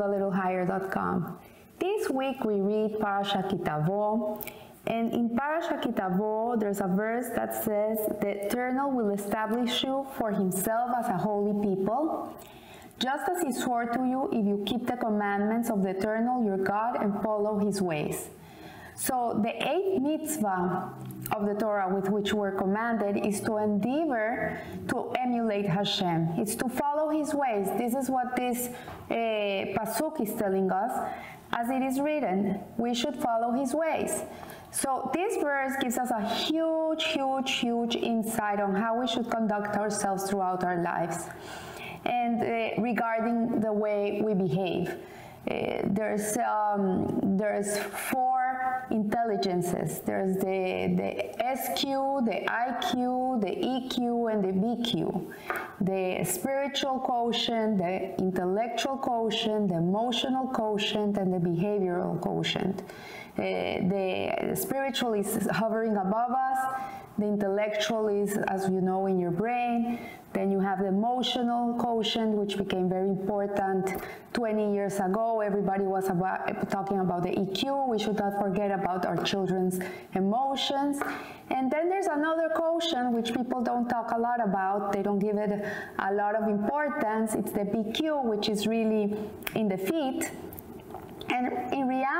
livealittlehigher.com. This week we read Parashat Kitavo, and in Parashat Kitavo there's a verse that says, The Eternal will establish you for himself as a holy people, just as he swore to you if you keep the commandments of the Eternal your God and follow his ways. So the eighth mitzvah of the Torah with which we're commanded is to endeavor to emulate Hashem. It's to follow His ways. This is what this uh, pasuk is telling us. As it is written, we should follow His ways. So this verse gives us a huge, huge, huge insight on how we should conduct ourselves throughout our lives and uh, regarding the way we behave. Uh, there's um, there's four intelligences. There's the the SQ, the IQ, the EQ, and the BQ. The spiritual quotient, the intellectual quotient, the emotional quotient, and the behavioral quotient. Uh, the spiritual is hovering above us. The intellectual is, as you know, in your brain. Then you have the emotional quotient, which became very important 20 years ago. Everybody was about, talking about the EQ. We should not forget about our children's emotions. And then there's another quotient, which people don't talk a lot about. They don't give it a lot of importance. It's the BQ, which is really in the feet. And in reality,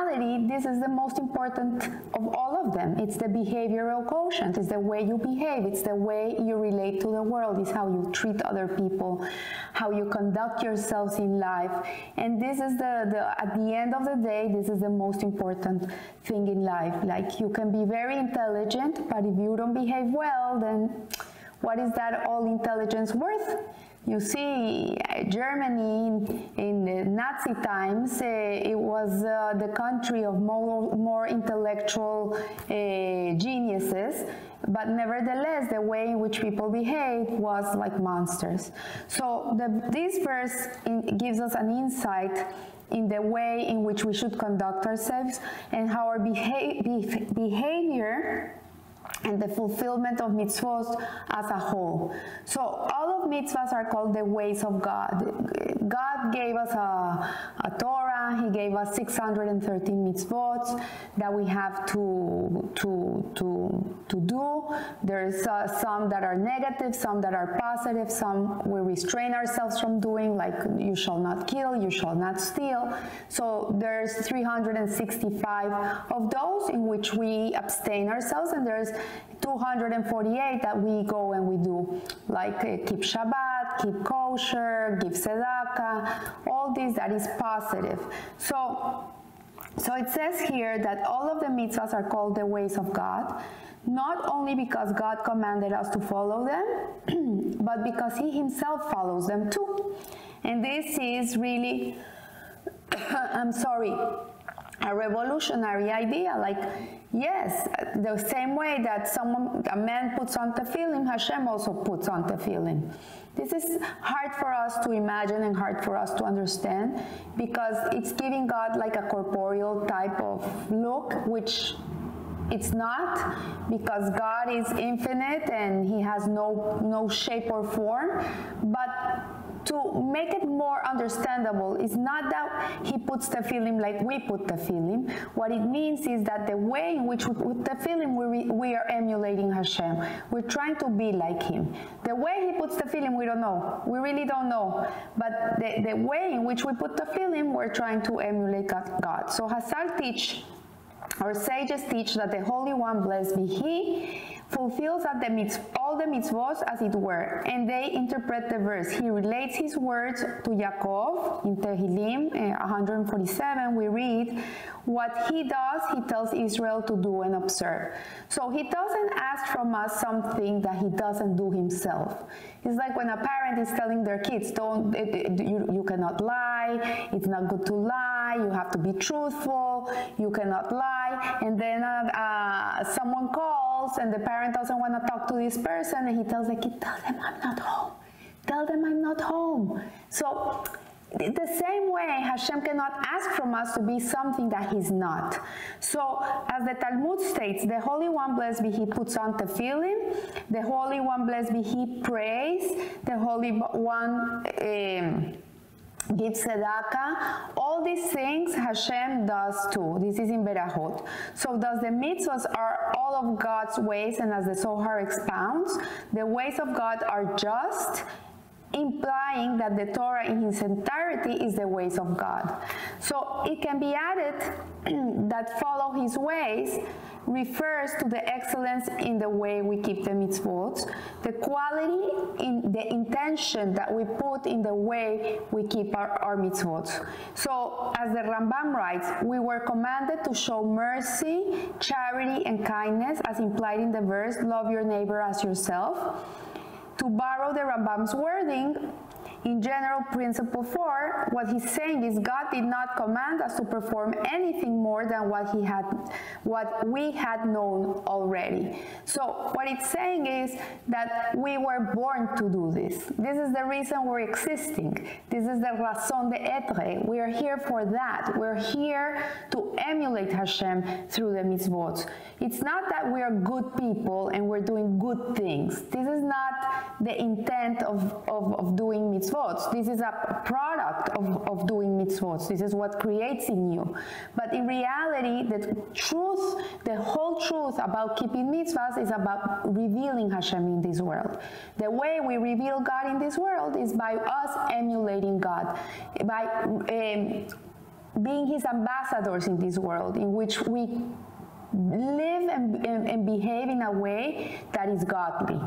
this is the most important of all of them. It's the behavioral quotient. It's the way you behave. It's the way you relate to the world. It's how you treat other people, how you conduct yourselves in life. And this is the, the at the end of the day, this is the most important thing in life. Like you can be very intelligent, but if you don't behave well, then what is that all intelligence worth? You see, Germany in, the Nazi times, uh, it was uh, the country of more, more intellectual uh, geniuses, but nevertheless, the way in which people behaved was like monsters. So the, this verse in, gives us an insight in the way in which we should conduct ourselves and how our beha behavior and the fulfillment of mitzvot as a whole. So all of mitzvahs are called the ways of God. God gave us a, a Torah, He gave us 613 mitzvot that we have to, to, to, to do. There's uh, some that are negative, some that are positive, some we restrain ourselves from doing, like you shall not kill, you shall not steal. So there's 365 of those in which we abstain ourselves, and there's 248 that we go and we do, like uh, keep Shabbat, keep kosher, give tzedakah, all this that is positive. So, so it says here that all of the mitzvahs are called the ways of God, not only because God commanded us to follow them, but because He Himself follows them too. And this is really, I'm sorry, a revolutionary idea. Like, yes, the same way that someone, a man puts on tefillin, Hashem also puts on tefillin. This is hard for us to imagine and hard for us to understand because it's giving God like a corporeal type of look, which it's not because God is infinite and he has no no shape or form, to make it more understandable, it's not that he puts tefillin like we put tefillin. What it means is that the way in which we put tefillin, we, we are emulating Hashem. We're trying to be like him. The way he puts tefillin, we don't know. We really don't know. But the, the way in which we put tefillin, we're trying to emulate God. So Chazal teach, our sages teach that the Holy One, blessed be He, fulfills at the all the mitzvot as it were, and they interpret the verse. He relates his words to Yaakov in Tehillim uh, 147. We read, What he does, he tells Israel to do and observe. So he doesn't ask from us something that he doesn't do himself. It's like when a parent is telling their kids, "Don't it, it, you, you cannot lie. It's not good to lie. You have to be truthful. You cannot lie." And then uh, uh, someone calls, and the parent doesn't want to talk to this person, and he tells the kid, "Tell them I'm not home. Tell them I'm not home." So the same way Hashem cannot ask from us to be something that he's not. So as the Talmud states, the Holy One blessed be he puts on tefillin, the Holy One blessed be he prays, the Holy One um, give tzedakah. All these things Hashem does too. This is in Berahot. So thus the mitzvahs are all of God's ways, and as the Zohar expounds, the ways of God are just implying that the Torah in its entirety is the ways of God. So it can be added that follow his ways refers to the excellence in the way we keep the mitzvot, the quality in the intention that we put in the way we keep our, our mitzvot. So, as the Rambam writes, we were commanded to show mercy, charity, and kindness, as implied in the verse, love your neighbor as yourself. To borrow the Rambam's wording, in general principle 4, what he's saying is God did not command us to perform anything more than what he had what we had known already. So what it's saying is that we were born to do this. This is the reason we're existing. This is the raison d'etre. We are here for that. We're here to emulate Hashem through the mitzvot. It's not that we are good people and we're doing good things. This is not the intent of, of, of doing mitzvot mitzvot. This is a product of, of doing mitzvot. This is what creates in you. But in reality, the truth, the whole truth about keeping mitzvahs is about revealing Hashem in this world. The way we reveal God in this world is by us emulating God, by um, being His ambassadors in this world, in which we live and, and, and behave in a way that is godly.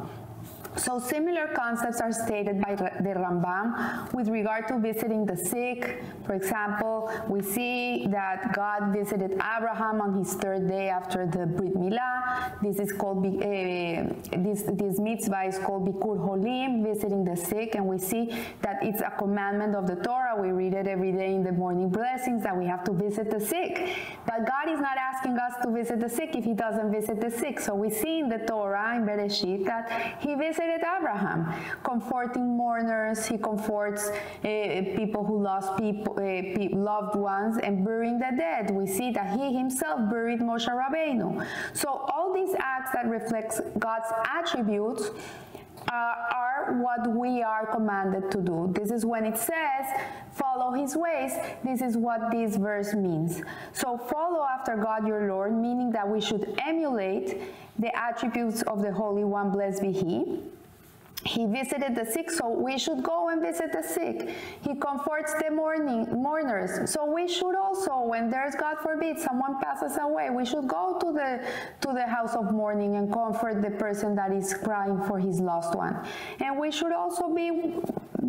So similar concepts are stated by the Rambam with regard to visiting the sick. For example, we see that God visited Abraham on his third day after the Brit Milah. This is called, uh, this, this mitzvah is called Bikur Holim, visiting the sick, and we see that it's a commandment of the Torah. We read it every day in the morning blessings that we have to visit the sick. But God is not asking us to visit the sick if he doesn't visit the sick. So we see in the Torah, in Bereshit, that he visits visited Abraham, comforting mourners. He comforts uh, people who lost people, uh, loved ones, and burying the dead. We see that he himself buried Moshe Rabbeinu. So all these acts that reflects God's attributes uh, are what we are commanded to do. This is when it says, follow his ways. This is what this verse means. So follow after God your Lord, meaning that we should emulate the attributes of the Holy One, blessed be he he visited the sick, so we should go and visit the sick. He comforts the mourning, mourners, so we should also, when there's God forbid someone passes away, we should go to the to the house of mourning and comfort the person that is crying for his lost one. And we should also be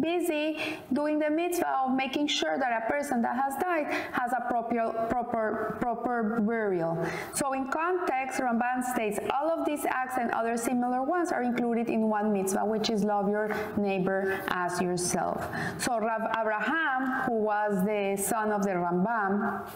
busy doing the mitzvah of making sure that a person that has died has a proper proper proper burial. So in context, Ramban states all of these acts and other similar ones are included in one mitzvah, which is love your neighbor as yourself. So Rav Abraham, who was the son of the Rambam,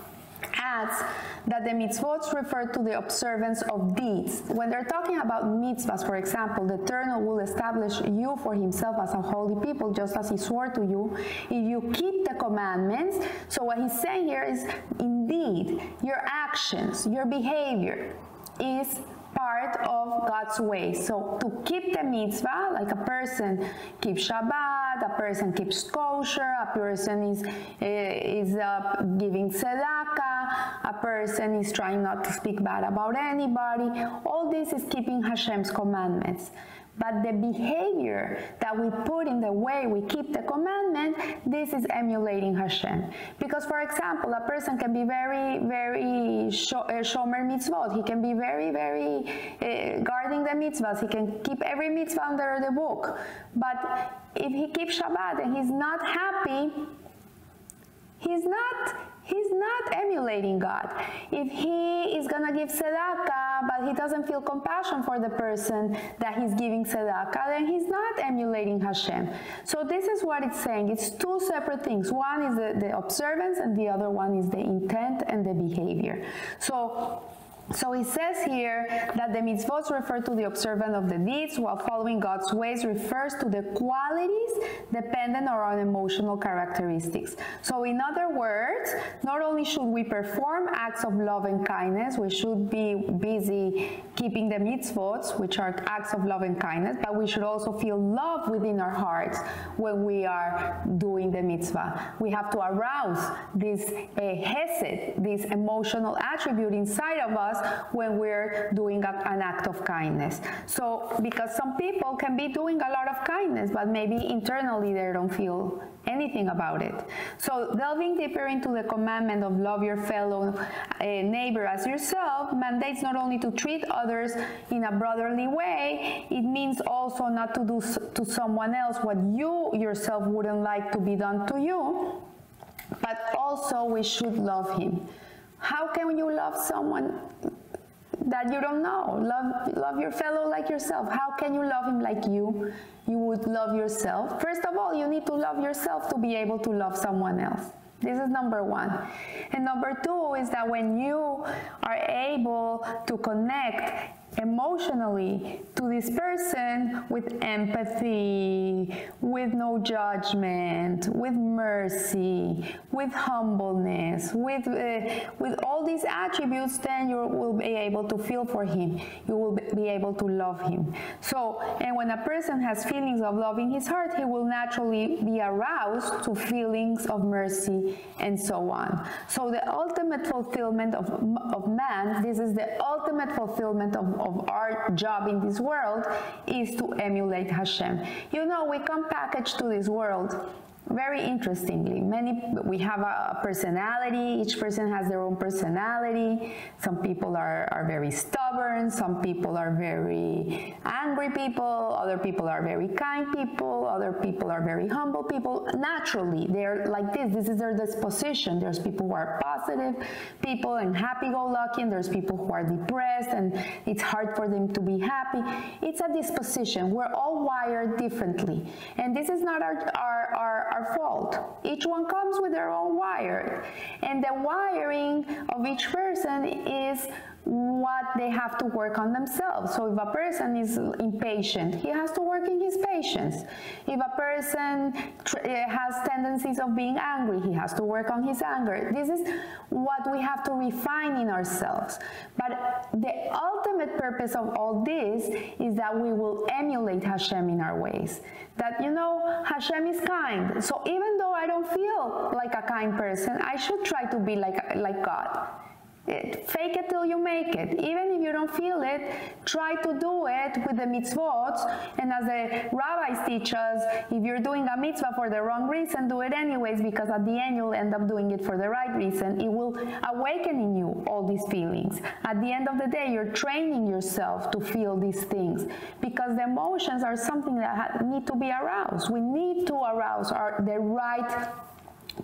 adds that the mitzvot refer to the observance of deeds. When they're talking about mitzvahs, for example, the Eternal will establish you for himself as a holy people, just as he swore to you, if you keep the commandments. So what he's saying here is, indeed, your actions, your behavior is part of God's way. So to keep the mitzvah, like a person keeps Shabbat, a person keeps kosher, a person is uh, is uh, giving tzedakah, a person is trying not to speak bad about anybody. All this is keeping Hashem's commandments. But the behavior that we put in the way we keep the commandment, this is emulating Hashem. Because, for example, a person can be very, very uh, shomer mitzvot. He can be very, very uh, guarding the mitzvahs. He can keep every mitzvah under the book. But if he keeps Shabbat and he's not happy, he's not he's not emulating God. If he is gonna give tzedakah, but he doesn't feel compassion for the person that he's giving tzedakah, then he's not emulating Hashem. So this is what it's saying. It's two separate things. One is the, the observance, and the other one is the intent and the behavior. So So it says here that the mitzvot refer to the observance of the deeds, while following God's ways refers to the qualities dependent on emotional characteristics. So in other words, not only should we perform acts of love and kindness, we should be busy keeping the mitzvot, which are acts of love and kindness, but we should also feel love within our hearts when we are doing the mitzvah. We have to arouse this uh, hesed, this emotional attribute inside of us when we're doing a, an act of kindness. So, because some people can be doing a lot of kindness, but maybe internally they don't feel anything about it. So, delving deeper into the commandment of love your fellow uh, neighbor as yourself mandates not only to treat others in a brotherly way, it means also not to do to someone else what you yourself wouldn't like to be done to you, but also we should love him. How can you love someone that you don't know? Love, love your fellow like yourself. How can you love him like you? Would love yourself. First of all, you need to love yourself to be able to love someone else. This is number one. And number two is that when you are able to connect emotionally to this person with empathy, with no judgment, with mercy, with humbleness, with, uh, with all these attributes, then you will be able to feel for him. You will be able to love him. So, and when a person has feelings of love in his heart, he will naturally be aroused to feelings of mercy and so on. So the ultimate fulfillment of, of man, this is the ultimate fulfillment of of our job in this world is to emulate Hashem. You know, we come packaged to this world very interestingly many we have a personality each person has their own personality. Some people are, are very stubborn some people are very angry people other people are very kind people other people are very humble people. Naturally they're like this this is their disposition. There's people who are positive people and happy-go-lucky and there's people who are depressed and it's hard for them to be happy. It's a disposition. We're all wired differently. And this is not our, our, our our fault. Each one comes with their own wire. And the wiring of each person is what they have to work on themselves. So if a person is impatient, he has to work in his patience. If a person eh, has tendencies of being angry, he has to work on his anger. This is what we have to refine in ourselves. But the ultimate purpose of all this is that we will emulate Hashem in our ways. That, you know, Hashem is kind. So even though I don't feel like a kind person, I should try to be like, like God. Fake it till you make it. Even if you don't feel it, try to do it with the mitzvot. And as the rabbis teach us, if you're doing a mitzvah for the wrong reason, do it anyways, because at the end you'll end up doing it for the right reason. It will awaken in you all these feelings. At the end of the day, you're training yourself to feel these things because the emotions are something that need to be aroused. We need to arouse our, the right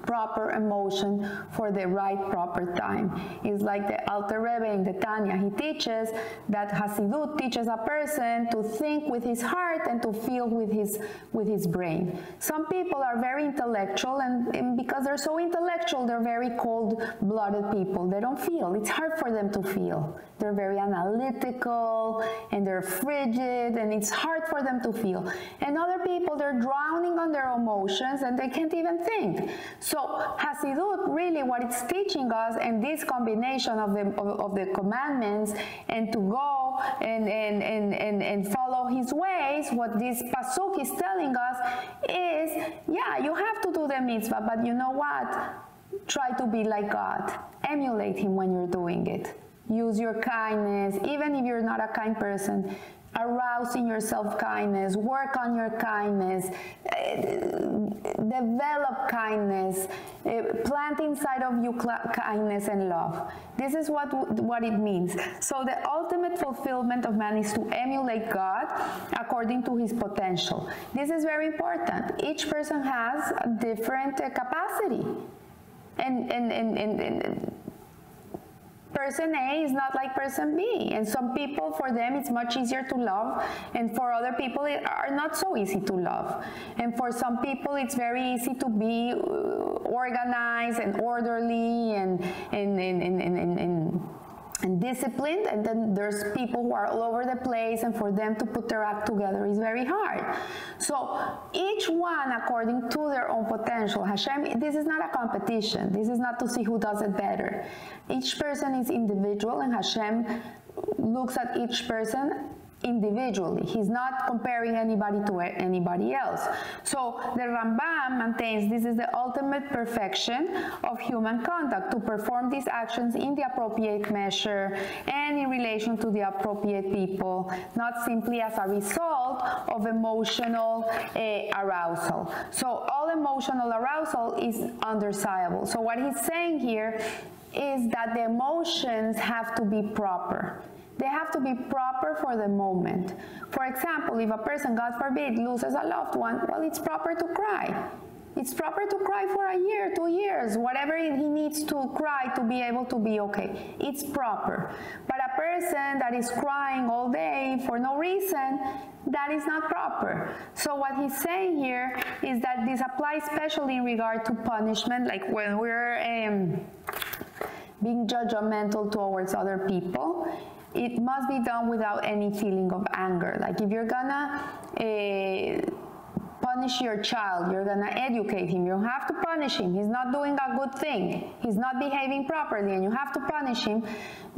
proper emotion for the right proper time. It's like the Alter Rebbe in the Tanya. He teaches that Hasidut teaches a person to think with his heart and to feel with his with his brain. Some people are very intellectual, and, and because they're so intellectual, they're very cold-blooded people. They don't feel. It's hard for them to feel. They're very analytical and they're frigid, and it's hard for them to feel. And other people, they're drowning on their emotions and they can't even think. So Hasidut, really what it's teaching us, and this combination of the, of, of the commandments, and to go and, and, and, and, and follow his ways, what this pasuk is telling us is, yeah, you have to do the mitzvah, but you know what? Try to be like God. Emulate him when you're doing it. Use your kindness, even if you're not a kind person arousing your self-kindness, work on your kindness, uh, develop kindness, uh, plant inside of you kindness and love. This is what, what it means. So the ultimate fulfillment of man is to emulate God according to his potential. This is very important. Each person has a different uh, capacity. And, and, and, and, and person A is not like person B. And some people, for them, it's much easier to love. And for other people, it are not so easy to love. And for some people, it's very easy to be uh, organized and orderly and, and, and, and, and, and and disciplined and then there's people who are all over the place and for them to put their act together is very hard. So each one according to their own potential hashem this is not a competition. This is not to see who does it better. Each person is individual and hashem looks at each person individually. He's not comparing anybody to anybody else. So the Rambam maintains this is the ultimate perfection of human conduct to perform these actions in the appropriate measure and in relation to the appropriate people, not simply as a result of emotional uh, arousal. So all emotional arousal is undesirable. So what he's saying here is that the emotions have to be proper. They have to be proper for the moment. For example, if a person, God forbid, loses a loved one, well, it's proper to cry. It's proper to cry for a year, two years, whatever he needs to cry to be able to be okay. It's proper. But a person that is crying all day for no reason, that is not proper. So what he's saying here is that this applies especially in regard to punishment, like when we're um, being judgmental towards other people it must be done without any feeling of anger. Like if you're gonna uh, punish your child, you're gonna educate him. You have to punish him. He's not doing a good thing. He's not behaving properly, and you have to punish him.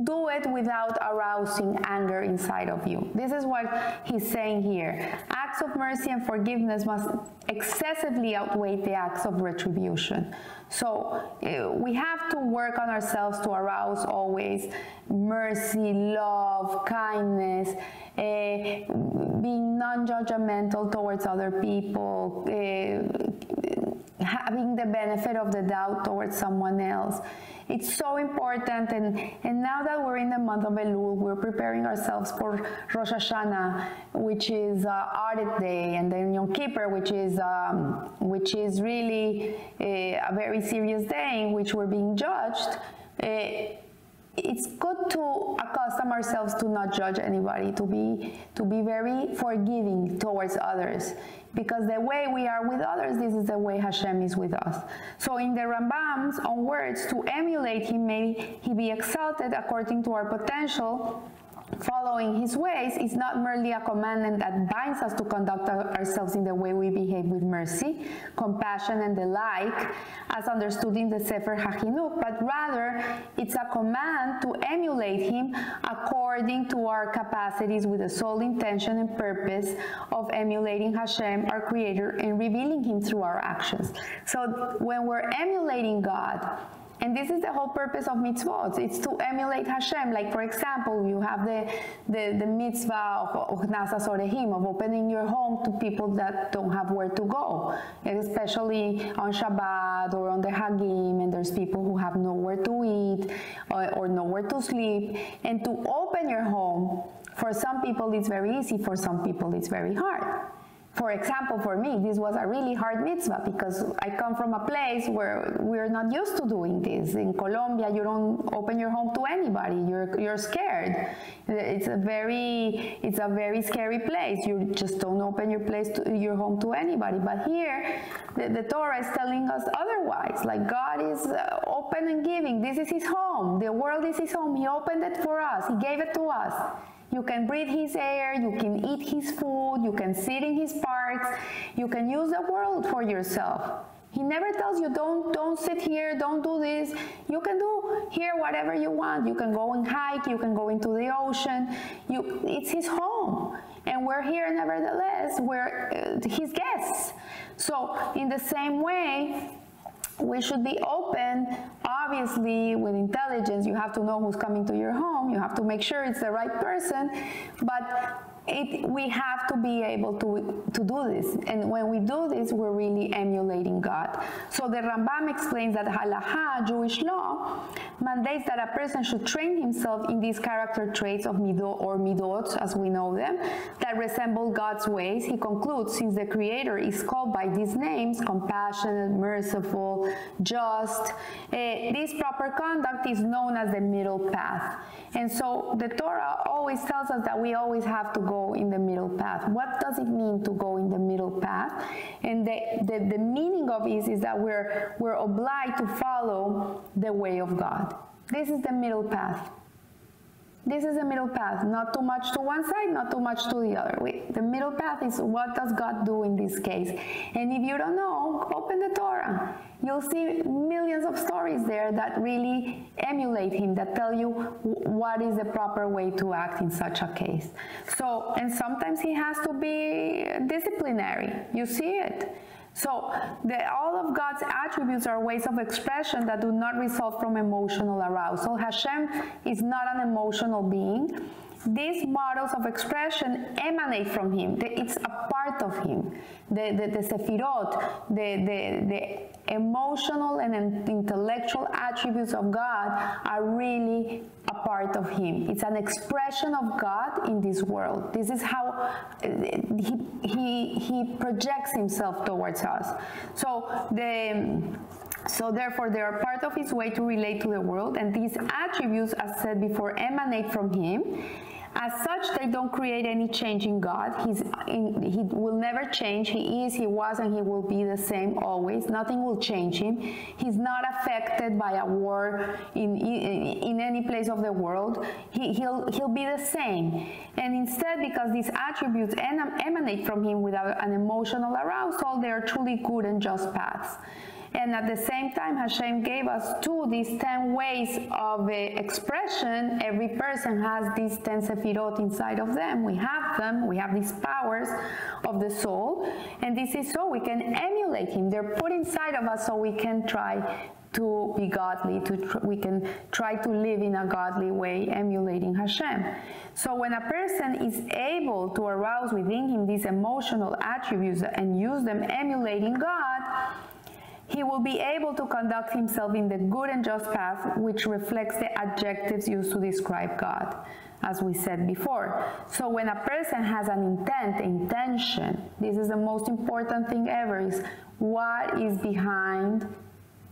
Do it without arousing anger inside of you. This is what he's saying here. Acts of mercy and forgiveness must excessively outweigh the acts of retribution. So uh, we have to work on ourselves to arouse always mercy, love, kindness, being non judgmental towards other people, uh, having the benefit of the doubt towards someone else. It's so important, and, and now that we're in the month of Elul, we're preparing ourselves for Rosh Hashanah, which is uh, Audit Day, and then Yom Kippur, which is um, which is really a, a, very serious day in which we're being judged. Uh, it's good to accustom ourselves to not judge anybody, to be to be very forgiving towards others because the way we are with others, this is the way Hashem is with us. So in the Rambam's own words, to emulate him, may he be exalted according to our potential, following his ways is not merely a commandment that binds us to conduct ourselves in the way we behave with mercy, compassion, and the like, as understood in the Sefer HaChinuch, but rather it's a command to emulate him according to our capacities with the sole intention and purpose of emulating Hashem, our Creator, and revealing him through our actions. So when we're emulating God, and this is the whole purpose of mitzvot. It's to emulate Hashem. Like, for example, you have the, the, the mitzvah of Nachas Orehim, of opening your home to people that don't have where to go, especially on Shabbat or on the Hagim, and there's people who have nowhere to eat or, or nowhere to sleep. And to open your home, for some people it's very easy, for some people it's very hard. For example, for me, this was a really hard mitzvah because I come from a place where we're not used to doing this. In Colombia, you don't open your home to anybody. You're you're scared. It's a very it's a very scary place. You just don't open your place to your home to anybody. But here, the, the Torah is telling us otherwise. Like God is uh, open and giving. This is His home. The world is His home. He opened it for us. He gave it to us. You can breathe his air, you can eat his food, you can sit in his parks, you can use the world for yourself. He never tells you don't don't sit here, don't do this. You can do here whatever you want. You can go and hike, you can go into the ocean. You it's his home. And we're here nevertheless, we're uh, his guests. So in the same way, we should be open. Obviously with intelligence you have to know who's coming to your home. You have to make sure it's the right person. But it, we have to be able to, to do this. And when we do this, we're really emulating God. So the Rambam explains that halacha, Jewish law, mandates that a person should train himself in these character traits of midot or midot, as we know them, that resemble God's ways. He concludes, since the Creator is called by these names, compassionate, merciful, just, uh, this proper conduct is known as the middle path. And so the Torah always tells us that we always have to go in the middle path. What does it mean to go in the middle path? And the, the, the meaning of it is that we're, we're obliged to follow the way of God. This is the middle path. This is the middle path, not too much to one side, not too much to the other. We, the middle path is what does God do in this case? And if you don't know, open the Torah. You'll see millions of stories there that really emulate him, that tell you what is the proper way to act in such a case. So, and sometimes he has to be disciplinary. You see it. So the, all of God's attributes are ways of expression that do not result from emotional arousal. Hashem is not an emotional being. These models of expression emanate from him. It's a part of him. The, the, the Sefirot, the, the, the emotional and intellectual attributes of God are really a part of him. It's an expression of God in this world. This is how he, he, he projects himself towards us. So the so therefore, they are part of his way to relate to the world, and these attributes, as said before, emanate from him. As such, they don't create any change in God. He's in, he will never change. He is, he was, and he will be the same always. Nothing will change him. He's not affected by a war in, in, in any place of the world. He, he'll, he'll be the same. And instead, because these attributes emanate from him without an emotional arousal, they are truly good and just paths. And at the same time, Hashem gave us two, these 10 ways of uh, expression. Every person has these 10 sefirot inside of them. We have them, we have these powers of the soul. And this is so we can emulate Him. They're put inside of us so we can try to be godly, to we can try to live in a godly way, emulating Hashem. So when a person is able to arouse within him these emotional attributes and use them emulating God, he will be able to conduct himself in the good and just path, which reflects the adjectives used to describe God, as we said before. So when a person has an intent, intention, this is the most important thing ever, is what is behind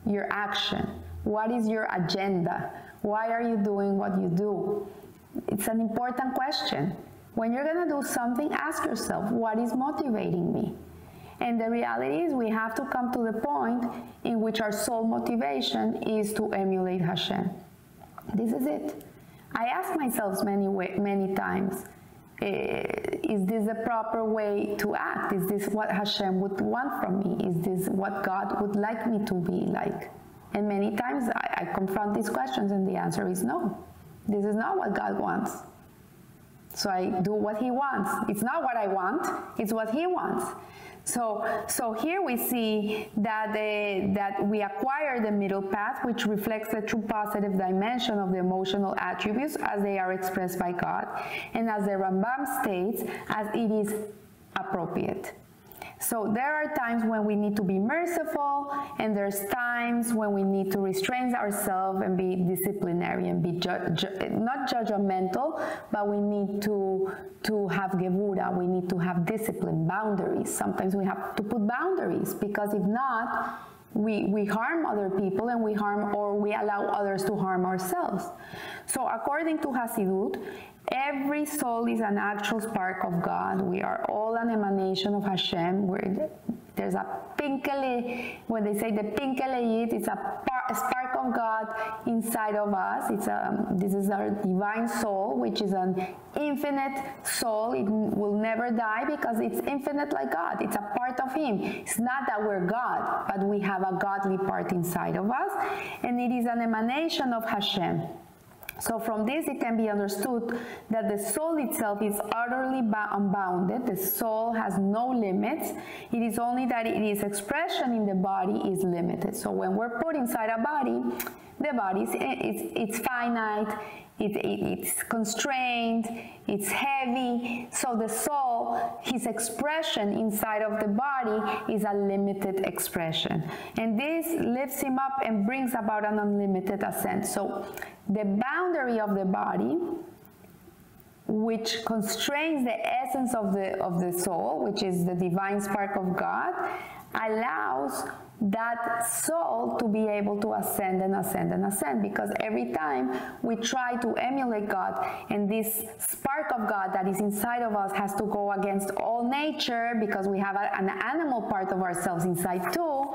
your action? What is your agenda? Why are you doing what you do? It's an important question. When you're going to do something, ask yourself, what is motivating me? And the reality is we have to come to the point in which our sole motivation is to emulate Hashem. This is it. I ask myself many, many times, eh, is this the proper way to act? Is this what Hashem would want from me? Is this what God would like me to be like? And many times I, I confront these questions and the answer is no. This is not what God wants. So I do what he wants. It's not what I want, it's what he wants. So, so here we see that, that we acquire the middle path, which reflects the true positive dimension of the emotional attributes as they are expressed by God, and as the Rambam states, as it is appropriate. So there are times when we need to be merciful, and there's times when we need to restrain ourselves and be disciplinary and be ju ju not judgmental, but we need to to have gevura. We need to have discipline, boundaries. Sometimes we have to put boundaries because if not, we, we harm other people and we harm or we allow others to harm ourselves. So according to Hasidut, Every soul is an actual spark of God. We are all an emanation of Hashem. We're, there's a pintele, when they say the pintele it's a, a, spark of God inside of us. It's a, this is our divine soul, which is an infinite soul. It will never die because it's infinite like God. It's a part of Him. It's not that we're God, but we have a godly part inside of us, and it is an emanation of Hashem. So from this it can be understood that the soul itself is utterly unbounded. The soul has no limits. It is only that its expression in the body is limited. So when we're put inside a body, the body is it's, it's finite, it, it, it's constrained, it's heavy. So the soul, his expression inside of the body is a limited expression. And this lifts him up and brings about an unlimited ascent. So the boundary of the body which constrains the essence of the of the soul which is the divine spark of god allows that soul to be able to ascend and ascend and ascend because every time we try to emulate God and this spark of God that is inside of us has to go against all nature because we have a, an animal part of ourselves inside too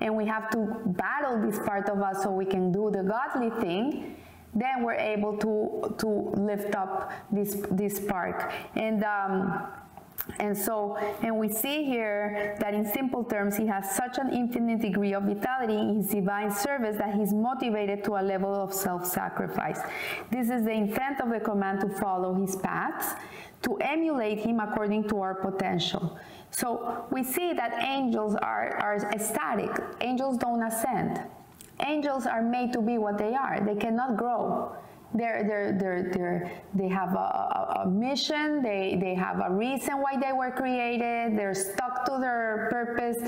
and we have to battle this part of us so we can do the godly thing then we're able to to lift up this this spark and. Um, and so, and we see here that in simple terms, he has such an infinite degree of vitality in his divine service that he's motivated to a level of self-sacrifice. This is the intent of the command to follow his paths, to emulate him according to our potential. So we see that angels are, are static. Angels don't ascend. Angels are made to be what they are. They cannot grow. They're, they're, they're, they're, they have a, a, a, mission, they, they have a reason why they were created, they're stuck to their purpose.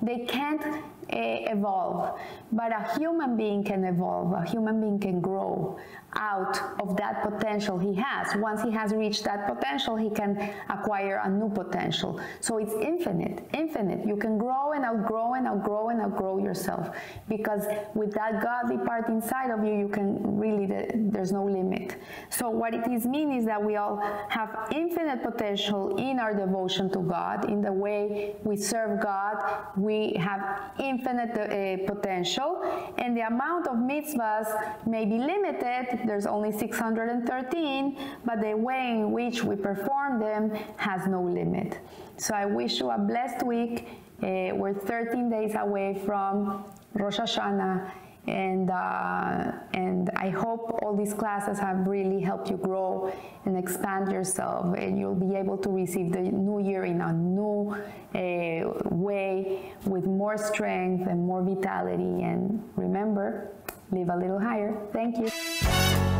They can't Eh, evolve, but a human being can evolve, a human being can grow out of that potential he has. Once he has reached that potential, he can acquire a new potential. So it's infinite, infinite. You can grow and outgrow and outgrow and outgrow yourself because with that godly part inside of you, you can really, there's no limit. So what it is mean is that we all have infinite potential in our devotion to God, in the way we serve God, we have infinite uh, potential and the amount of mitzvahs may be limited there's only 613, but the way in which we perform them has no limit. So I wish you a blessed week. Uh, we're 13 days away from Rosh Hashanah, and uh, and I hope all these classes have really helped you grow and expand yourself, and you'll be able to receive the new year in a new uh, way with more strength and more vitality. And remember, live a little higher. Thank you.